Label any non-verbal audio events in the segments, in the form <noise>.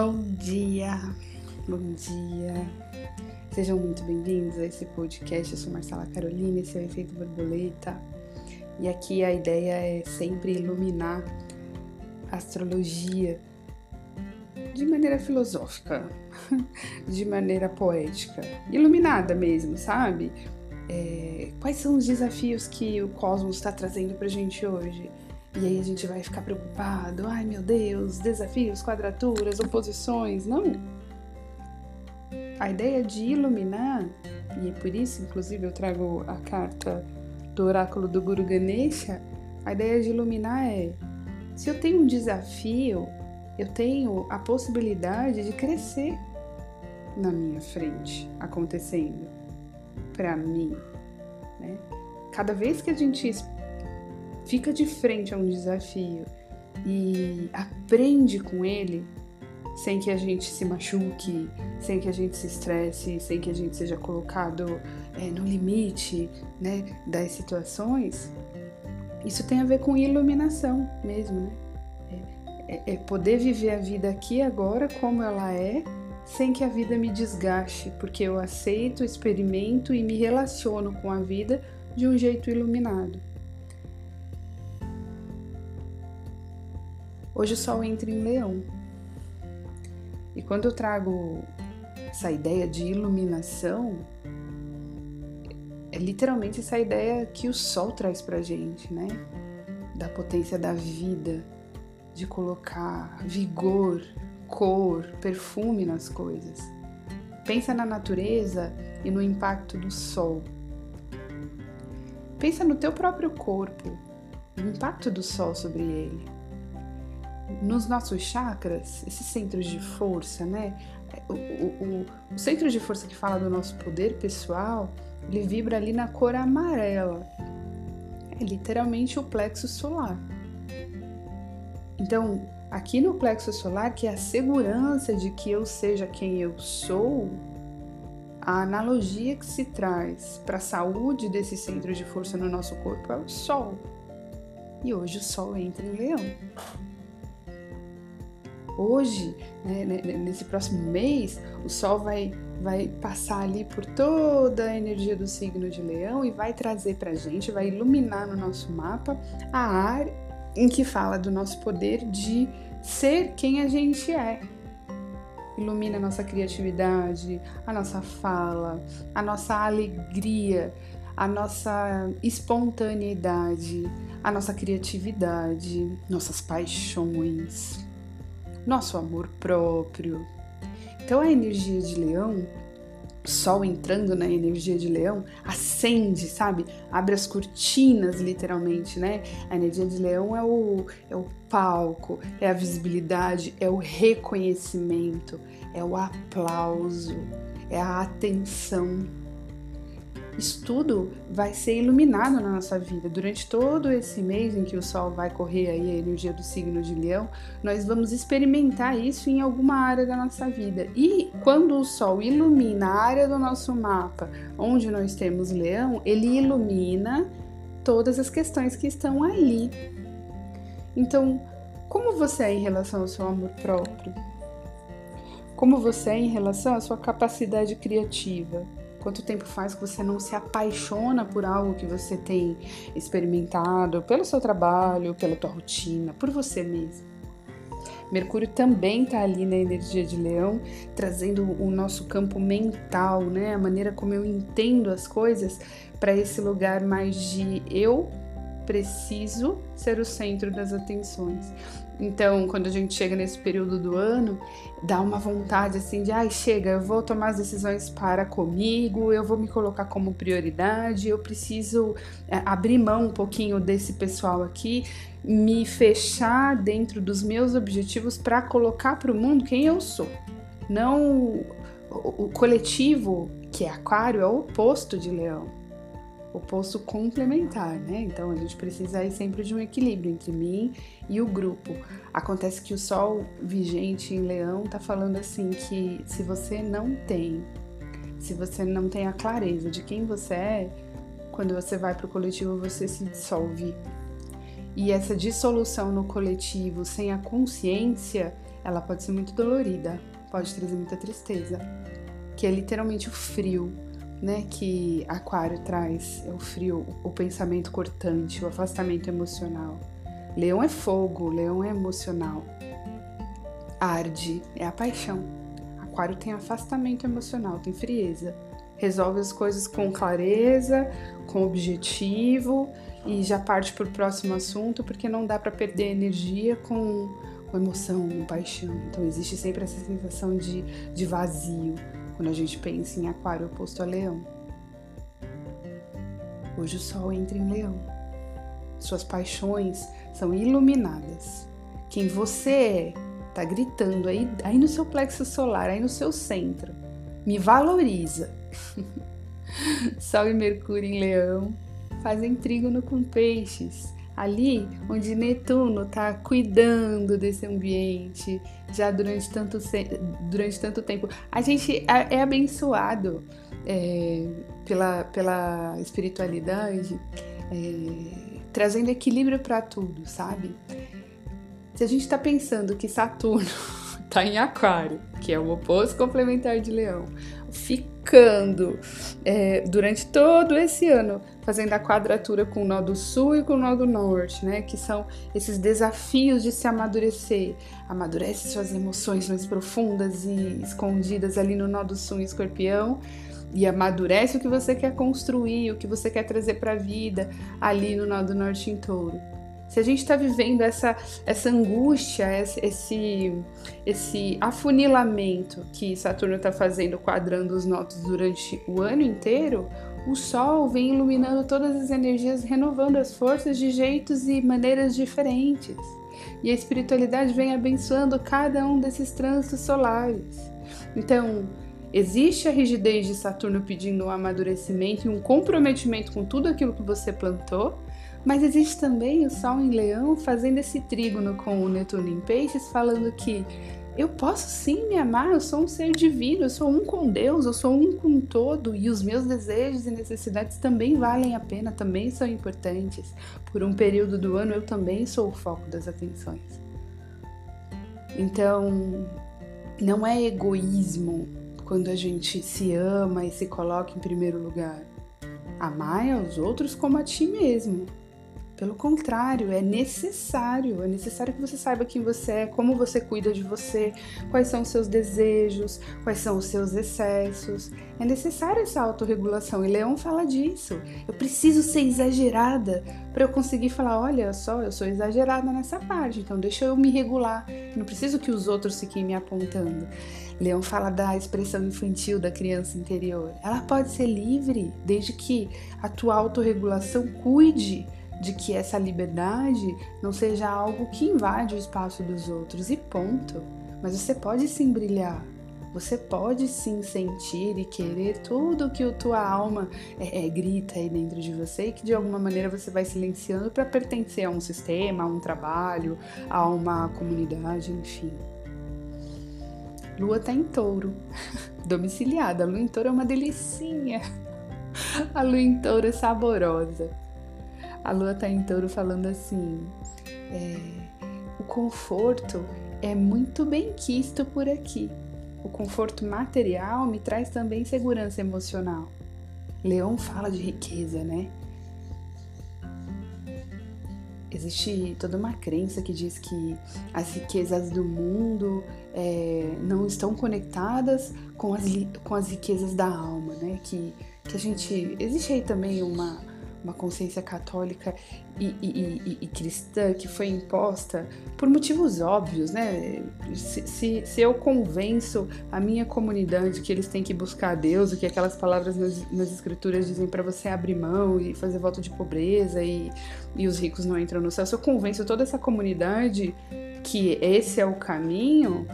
Bom dia, bom dia. Sejam muito bem-vindos a esse podcast. Eu sou Marcela Carolina, esse é o Efeito Borboleta. E aqui a ideia é sempre iluminar a astrologia de maneira filosófica, <laughs> de maneira poética, iluminada mesmo, sabe? É, quais são os desafios que o cosmos está trazendo pra gente hoje? E aí a gente vai ficar preocupado, ai meu Deus, desafios, quadraturas, oposições. Não. A ideia de iluminar, e é por isso, inclusive, eu trago a carta do oráculo do Guru Ganesha, a ideia de iluminar é: se eu tenho um desafio, eu tenho a possibilidade de crescer na minha frente, acontecendo para mim, né? Cada vez que a gente fica de frente a um desafio e aprende com ele, sem que a gente se machuque, sem que a gente se estresse, sem que a gente seja colocado é, no limite né, das situações, isso tem a ver com iluminação mesmo, né? É, é, é poder viver a vida aqui agora como ela é, sem que a vida me desgaste, porque eu aceito, experimento e me relaciono com a vida de um jeito iluminado. Hoje o Sol entra em Leão. E quando eu trago essa ideia de iluminação, é literalmente essa ideia que o Sol traz pra gente, né? Da potência da vida, de colocar vigor, cor, perfume nas coisas. Pensa na natureza e no impacto do sol. Pensa no teu próprio corpo, no impacto do sol sobre ele nos nossos chakras, esses centros de força, né? O, o, o, o, centro de força que fala do nosso poder pessoal, ele vibra ali na cor amarela. É literalmente o plexo solar. Então, aqui no plexo solar, que é a segurança de que eu seja quem eu sou, a analogia que se traz para a saúde desse centro de força no nosso corpo é o Sol. E hoje o Sol entra em Leão hoje, né, nesse próximo mês, o Sol vai, vai passar ali por toda a energia do signo de Leão e vai trazer para gente, vai iluminar no nosso mapa a área em que fala do nosso poder de ser quem a gente é. Ilumina a nossa criatividade, a nossa fala, a nossa alegria, a nossa espontaneidade, a nossa criatividade, nossas paixões nosso amor próprio. Então a energia de leão, sol entrando na energia de leão, acende, sabe? Abre as cortinas, literalmente, né? A energia de leão é o, é o palco, é a visibilidade, é o reconhecimento, é o aplauso, é a atenção isso tudo vai ser iluminado na nossa vida. Durante todo esse mês em que o Sol vai correr aí a energia do signo de Leão, nós vamos experimentar isso em alguma área da nossa vida. E quando o Sol ilumina a área do nosso mapa onde nós temos Leão, ele ilumina todas as questões que estão ali. Então, como você é em relação ao seu amor próprio? Como você é em relação à sua capacidade criativa? Quanto tempo faz que você não se apaixona por algo que você tem experimentado, pelo seu trabalho, pela tua rotina, por você mesmo? Mercúrio também está ali na energia de Leão, trazendo o nosso campo mental, né? A maneira como eu entendo as coisas para esse lugar mais de eu preciso ser o centro das atenções. Então, quando a gente chega nesse período do ano, dá uma vontade assim de, ai, chega, eu vou tomar as decisões para comigo, eu vou me colocar como prioridade, eu preciso é, abrir mão um pouquinho desse pessoal aqui, me fechar dentro dos meus objetivos para colocar para o mundo quem eu sou. Não o coletivo, que é aquário, é o oposto de leão oposto complementar, né? Então a gente precisa aí sempre de um equilíbrio entre mim e o grupo. Acontece que o Sol vigente em Leão tá falando assim que se você não tem, se você não tem a clareza de quem você é, quando você vai para o coletivo você se dissolve. E essa dissolução no coletivo sem a consciência ela pode ser muito dolorida, pode trazer muita tristeza, que é literalmente o frio, né, que Aquário traz, é o frio, o pensamento cortante, o afastamento emocional. Leão é fogo, Leão é emocional. Arde é a paixão. Aquário tem afastamento emocional, tem frieza. Resolve as coisas com clareza, com objetivo e já parte para o próximo assunto, porque não dá para perder energia com, com emoção, com paixão. Então existe sempre essa sensação de, de vazio quando a gente pensa em Aquário oposto a Leão. Hoje o Sol entra em Leão. Suas paixões são iluminadas. Quem você é tá gritando aí, aí no seu plexo solar, aí no seu centro. Me valoriza. <laughs> Sol e Mercúrio em Leão fazem trígono com peixes ali onde Netuno está cuidando desse ambiente já durante tanto, durante tanto tempo. A gente é, é abençoado é, pela, pela espiritualidade, é, trazendo equilíbrio para tudo, sabe? Se a gente está pensando que Saturno está <laughs> em Aquário, que é o oposto complementar de Leão, ficando é, durante todo esse ano fazendo a quadratura com o nó do sul e com o nó do norte, né? Que são esses desafios de se amadurecer. Amadurece suas emoções mais profundas e escondidas ali no nó do sul em escorpião e amadurece o que você quer construir, o que você quer trazer para a vida ali no nó do norte em touro. Se a gente está vivendo essa, essa angústia, esse, esse afunilamento que Saturno está fazendo, quadrando os notos durante o ano inteiro, o Sol vem iluminando todas as energias, renovando as forças de jeitos e maneiras diferentes. E a espiritualidade vem abençoando cada um desses trânsitos solares. Então, existe a rigidez de Saturno pedindo um amadurecimento e um comprometimento com tudo aquilo que você plantou, mas existe também o Sol em Leão fazendo esse trígono com o Netuno em Peixes, falando que eu posso sim me amar, eu sou um ser divino, eu sou um com Deus, eu sou um com todo e os meus desejos e necessidades também valem a pena, também são importantes. Por um período do ano eu também sou o foco das atenções. Então, não é egoísmo quando a gente se ama e se coloca em primeiro lugar. Amar aos outros como a ti mesmo. Pelo contrário, é necessário, é necessário que você saiba quem você é, como você cuida de você, quais são os seus desejos, quais são os seus excessos. É necessário essa autorregulação e Leão fala disso. Eu preciso ser exagerada para eu conseguir falar: olha só, eu sou exagerada nessa parte, então deixa eu me regular. Não preciso que os outros fiquem me apontando. Leão fala da expressão infantil da criança interior. Ela pode ser livre desde que a tua autorregulação cuide de que essa liberdade não seja algo que invade o espaço dos outros e ponto. Mas você pode sim brilhar, você pode sim sentir e querer tudo que a tua alma é, é, grita aí dentro de você e que de alguma maneira você vai silenciando para pertencer a um sistema, a um trabalho, a uma comunidade, enfim. Lua tá em touro, <laughs> domiciliada. A lua em touro é uma delicinha. <laughs> A lua em touro é saborosa a lua está em touro falando assim: é, o conforto é muito bem quisto por aqui. O conforto material me traz também segurança emocional. Leão fala de riqueza, né? Existe toda uma crença que diz que as riquezas do mundo é, não estão conectadas com as, com as riquezas da alma, né? Que, que a gente. Existe aí também uma, uma consciência católica e, e, e, e, cristã que foi imposta por motivos óbvios, né? Se, se, se, eu convenço a minha comunidade que eles têm que buscar a Deus, o que aquelas palavras nas, nas escrituras dizem para você abrir mão e fazer voto de pobreza e, e os ricos não entram no céu, se eu convenço toda essa comunidade que esse é o caminho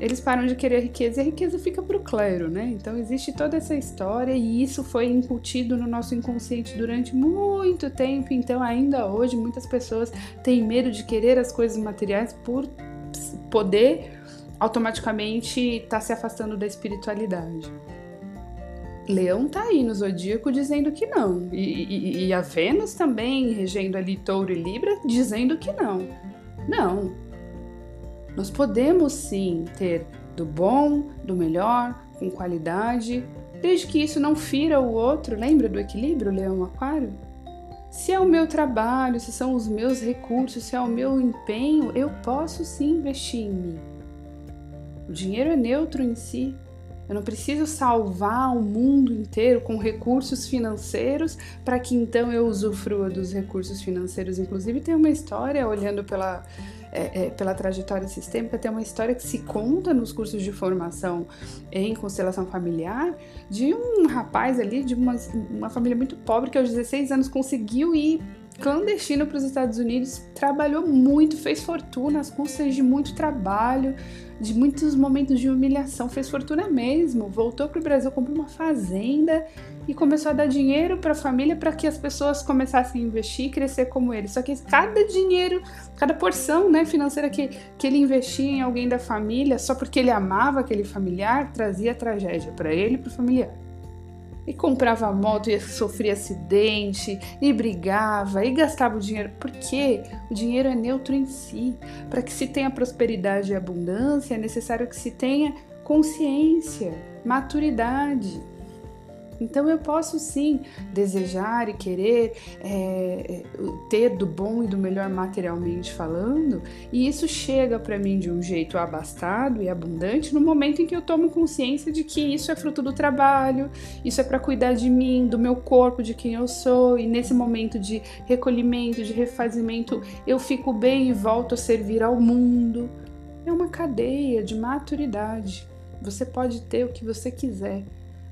eles param de querer riqueza e a riqueza fica para o clero, né? Então existe toda essa história e isso foi incutido no nosso inconsciente durante muito tempo. Então, ainda hoje, muitas pessoas têm medo de querer as coisas materiais por poder automaticamente estar tá se afastando da espiritualidade. Leão tá aí no zodíaco dizendo que não, e, e, e a Vênus também regendo ali Touro e Libra dizendo que não. Não, Nós podemos sim ter do bom, do melhor, com qualidade, desde que isso não fira o outro. Lembra do equilíbrio, Leão Aquário? Se é o meu trabalho, se são os meus recursos, se é o meu empenho, eu posso sim investir em mim. O dinheiro é neutro em si. Eu não preciso salvar o mundo inteiro com recursos financeiros para que então eu usufrua dos recursos financeiros. Inclusive, tem uma história, olhando pela, é, é, pela trajetória sistêmica, tem uma história que se conta nos cursos de formação em constelação familiar de um rapaz ali, de uma, uma família muito pobre, que aos 16 anos conseguiu ir clandestino para os Estados Unidos, trabalhou muito, fez fortuna às custas de muito trabalho, de muitos momentos de humilhação, fez fortuna mesmo, voltou para o Brasil, comprou uma fazenda e começou a dar dinheiro para a família para que as pessoas começassem a investir e crescer como ele. Só que cada dinheiro, cada porção né, financeira que, que ele investia em alguém da família, só porque ele amava aquele familiar, trazia tragédia para ele e para o familiar e comprava moto e sofria acidente, e brigava, e gastava o dinheiro, porque o dinheiro é neutro em si. Para que se tenha prosperidade e abundância, é necessário que se tenha consciência, maturidade. Então eu posso sim desejar e querer é, ter do bom e do melhor materialmente falando, e isso chega para mim de um jeito abastado e abundante no momento em que eu tomo consciência de que isso é fruto do trabalho, isso é para cuidar de mim, do meu corpo, de quem eu sou, e nesse momento de recolhimento, de refazimento, eu fico bem e volto a servir ao mundo. É uma cadeia de maturidade. Você pode ter o que você quiser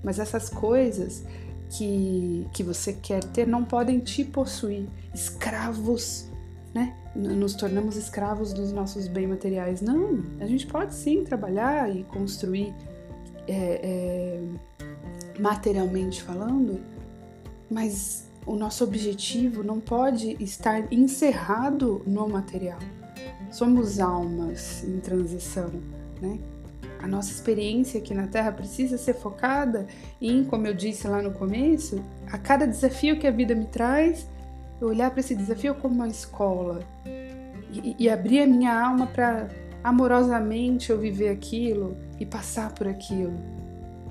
mas essas coisas que, que você quer ter não podem te possuir. Escravos, né? Nos tornamos escravos dos nossos bens materiais. Não, a gente pode sim trabalhar e construir é, é, materialmente falando, mas o nosso objetivo não pode estar encerrado no material. Somos almas em transição, né? A nossa experiência aqui na Terra precisa ser focada em, como eu disse lá no começo, a cada desafio que a vida me traz, eu olhar para esse desafio como uma escola e, e abrir a minha alma para amorosamente eu viver aquilo e passar por aquilo.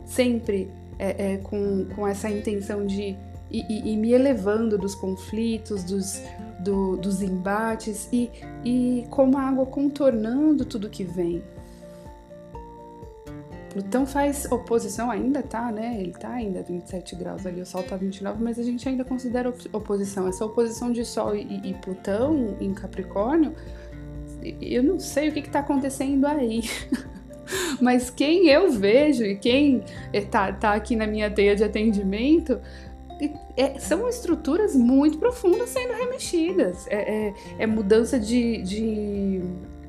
Sempre é, é, com, com essa intenção de ir me elevando dos conflitos, dos, do, dos embates e, e como a água contornando tudo que vem. Plutão faz oposição, ainda tá, né? Ele tá ainda 27 graus ali, o Sol tá 29, mas a gente ainda considera oposição. Essa oposição de Sol e, e Plutão em Capricórnio, eu não sei o que, que tá acontecendo aí. <laughs> mas quem eu vejo e quem eh, tá, tá aqui na minha teia de atendimento é, são estruturas muito profundas sendo remexidas. É, é, é mudança de, de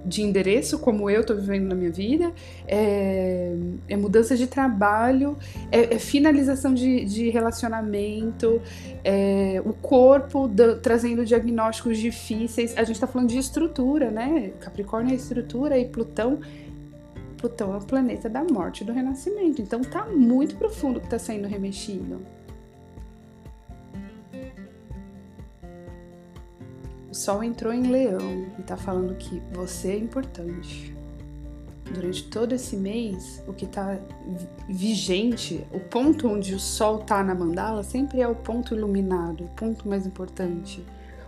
de endereço, como eu estou vivendo na minha vida, é, é mudança de trabalho, é, é finalização de, de relacionamento, é, o corpo trazendo diagnósticos difíceis. A gente está falando de estrutura, né? Capricórnio é estrutura e Plutão. Plutão é o planeta da morte e do renascimento. Então tá muito profundo que está sendo remexido. Sol entrou em Leão e está falando que você é importante. Durante todo esse mês, o que está vigente, o ponto onde o Sol está na mandala, sempre é o ponto iluminado, o ponto mais importante.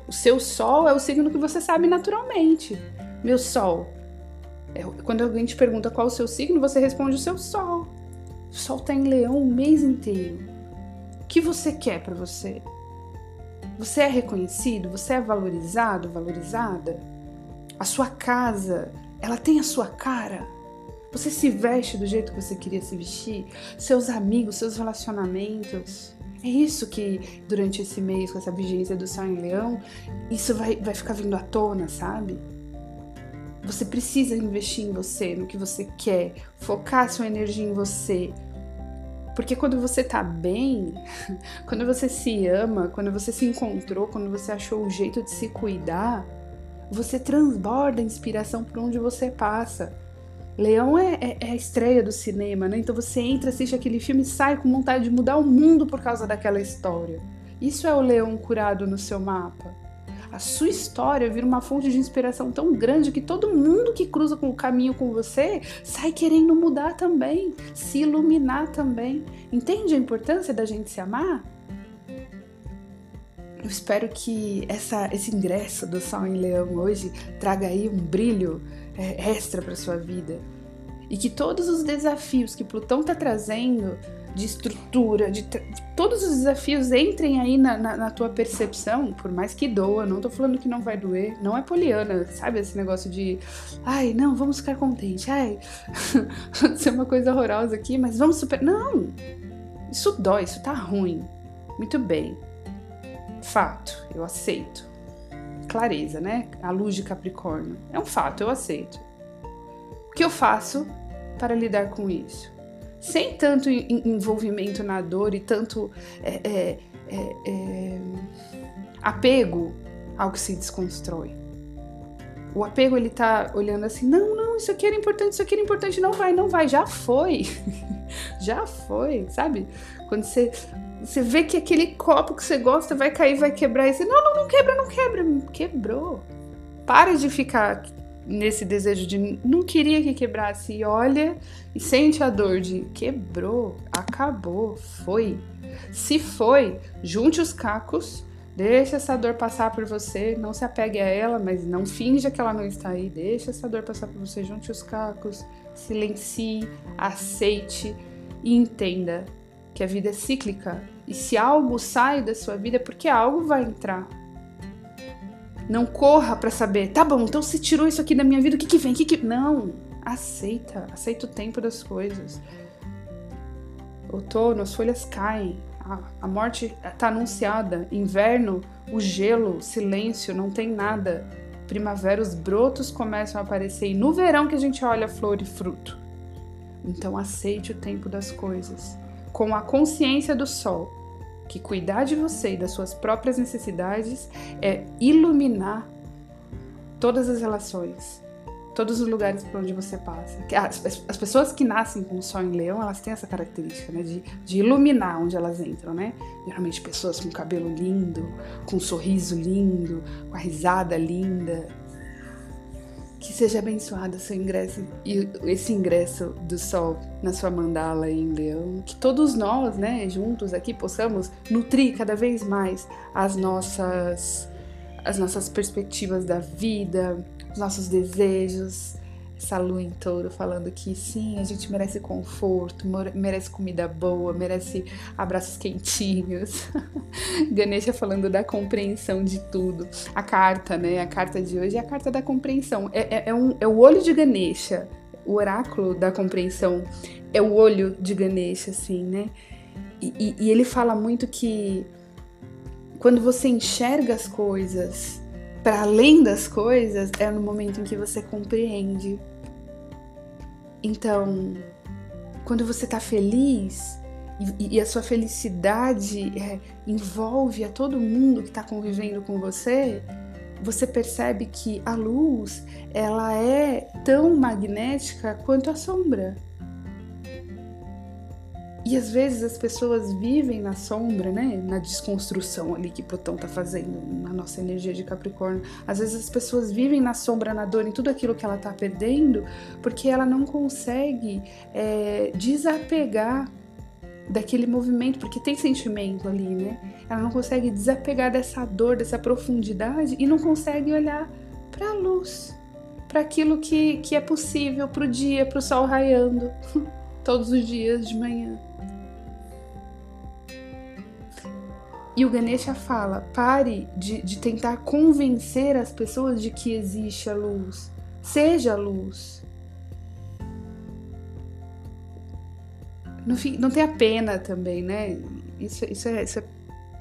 O seu Sol é o signo que você sabe naturalmente. Meu Sol. É, quando alguém te pergunta qual o seu signo, você responde o seu Sol. O Sol está em Leão o mês inteiro. O que você quer para você? Você é reconhecido? Você é valorizado, valorizada? A sua casa, ela tem a sua cara? Você se veste do jeito que você queria se vestir? Seus amigos, seus relacionamentos? É isso que durante esse mês, com essa vigência do Sol em Leão, isso vai, vai ficar vindo à tona, sabe? Você precisa investir em você, no que você quer, focar sua energia em você, porque quando você tá bem, <laughs> quando você se ama, quando você se encontrou, quando você achou o jeito de se cuidar, você transborda inspiração por onde você passa. Leão é, é, é, a estreia do cinema, né? Então você entra, assiste aquele filme e sai com vontade de mudar o mundo por causa daquela história. Isso é o leão curado no seu mapa. A sua história vira uma fonte de inspiração tão grande que todo mundo que cruza com o caminho com você sai querendo mudar também, se iluminar também. Entende a importância da gente se amar? Eu espero que essa, esse ingresso do Sol em Leão hoje traga aí um brilho é, extra para sua vida e que todos os desafios que Plutão está trazendo de estrutura, de, todos os desafios entrem aí na, na, na, tua percepção, por mais que doa, não tô falando que não vai doer, não é poliana, sabe esse negócio de, ai, não, vamos ficar contente, ai, <laughs> ser uma coisa horrorosa aqui, mas vamos super, não, isso dói, isso tá ruim, muito bem, fato, eu aceito, clareza, né, a luz de Capricórnio, é um fato, eu aceito, o que eu faço para lidar com isso? Sem tanto envolvimento na dor e tanto é, é, é, é, apego ao que se desconstrói. O apego ele tá olhando assim, não, não, isso aqui era importante, isso aqui era importante, não vai, não vai, já foi, <laughs> já foi, sabe? Quando você, você vê que aquele copo que você gosta vai cair, vai quebrar, e você, não, não, não quebra, não quebra, quebrou. Para de ficar nesse desejo de não queria que quebrasse e olha e sente a dor de quebrou, acabou, foi. Se foi, junte os cacos, deixa essa dor passar por você, não se apegue a ela, mas não finja que ela não está aí, deixa essa dor passar por você, junte os cacos, silencie, aceite e entenda que a vida é cíclica e se algo sai da sua vida é porque algo vai entrar. Não corra para saber, tá bom, então se tirou isso aqui da minha vida, o que que vem? O que que... Não, aceita, aceita o tempo das coisas. Outono, as folhas caem, a, a morte está anunciada. Inverno, o gelo, silêncio, não tem nada. Primavera, os brotos começam a aparecer. E no verão que a gente olha flor e fruto. Então aceite o tempo das coisas. Com a consciência do sol, que cuidar de você e das suas próprias necessidades é iluminar todas as relações, todos os lugares por onde você passa. As, as pessoas que nascem com o sol em leão, elas têm essa característica, né, de, de iluminar onde elas entram, né? Geralmente pessoas com cabelo lindo, com um sorriso lindo, com a risada linda, que seja abençoado seu ingresso e esse ingresso do sol na sua mandala em Leão. Que todos nós, né, juntos aqui possamos nutrir cada vez mais as nossas as nossas perspectivas da vida, os nossos desejos, essa lua em touro falando que sim, a gente merece conforto, merece comida boa, merece abraços quentinhos. <laughs> Ganesha falando da compreensão de tudo. A carta, né? A carta de hoje é a carta da compreensão. É, é, é, um, é o olho de Ganesha. O oráculo da compreensão é o olho de Ganesha, assim, né? E, e, e ele fala muito que quando você enxerga as coisas para além das coisas é no momento em que você compreende. Então, quando você está feliz e, e, a sua felicidade é, envolve a todo mundo que está convivendo com você, você percebe que a luz ela é tão magnética quanto a sombra. E às vezes as pessoas vivem na sombra, né? Na desconstrução ali que Plutão tá fazendo na nossa energia de Capricórnio. Às vezes as pessoas vivem na sombra, na dor, em tudo aquilo que ela tá perdendo, porque ela não consegue é, desapegar daquele movimento, porque tem sentimento ali, né? Ela não consegue desapegar dessa dor, dessa profundidade e não consegue olhar para a luz, para aquilo que, que é possível, para o dia, para o sol raiando <laughs> todos os dias de manhã. E o Ganesha fala: pare de, de tentar convencer as pessoas de que existe a luz. Seja a luz. Não, não tenha pena também, né? Isso, isso, é, isso é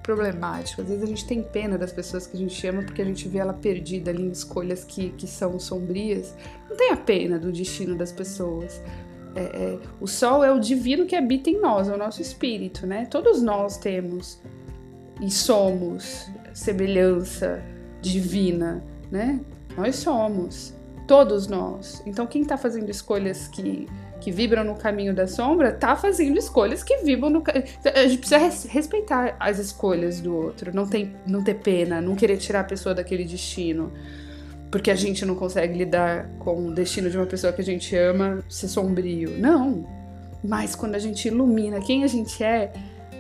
problemático. Às vezes a gente tem pena das pessoas que a gente ama porque a gente vê ela perdida ali em escolhas que, que são sombrias. Não tenha pena do destino das pessoas. É, é, o sol é o divino que habita em nós, é o nosso espírito, né? Todos nós temos e somos semelhança divina, né? Nós somos, todos nós. Então, quem está fazendo escolhas que, que vibram no caminho da sombra tá fazendo escolhas que vibram no a gente precisa respeitar as escolhas do outro, não tem não ter pena, não querer tirar a pessoa daquele destino. Porque a gente não consegue lidar com o destino de uma pessoa que a gente ama ser sombrio. Não. Mas quando a gente ilumina quem a gente é,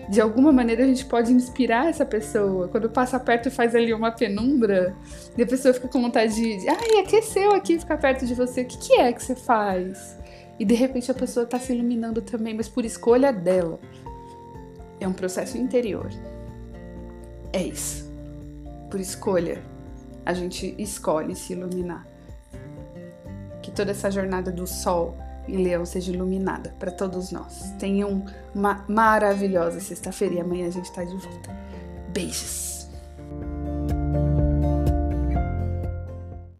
de alguma maneira a gente pode inspirar essa pessoa. Quando passa perto e faz ali uma penumbra, e a pessoa fica com vontade de, ai, aqueceu aqui ficar perto de você, o que, que é que você faz? E de repente a pessoa está se iluminando também, mas por escolha dela. É um processo interior. É isso. Por escolha, a gente escolhe se iluminar. Que toda essa jornada do sol em Leão seja iluminada para todos nós. Tenham uma maravilhosa sexta-feira e amanhã a gente está de volta. Beijos!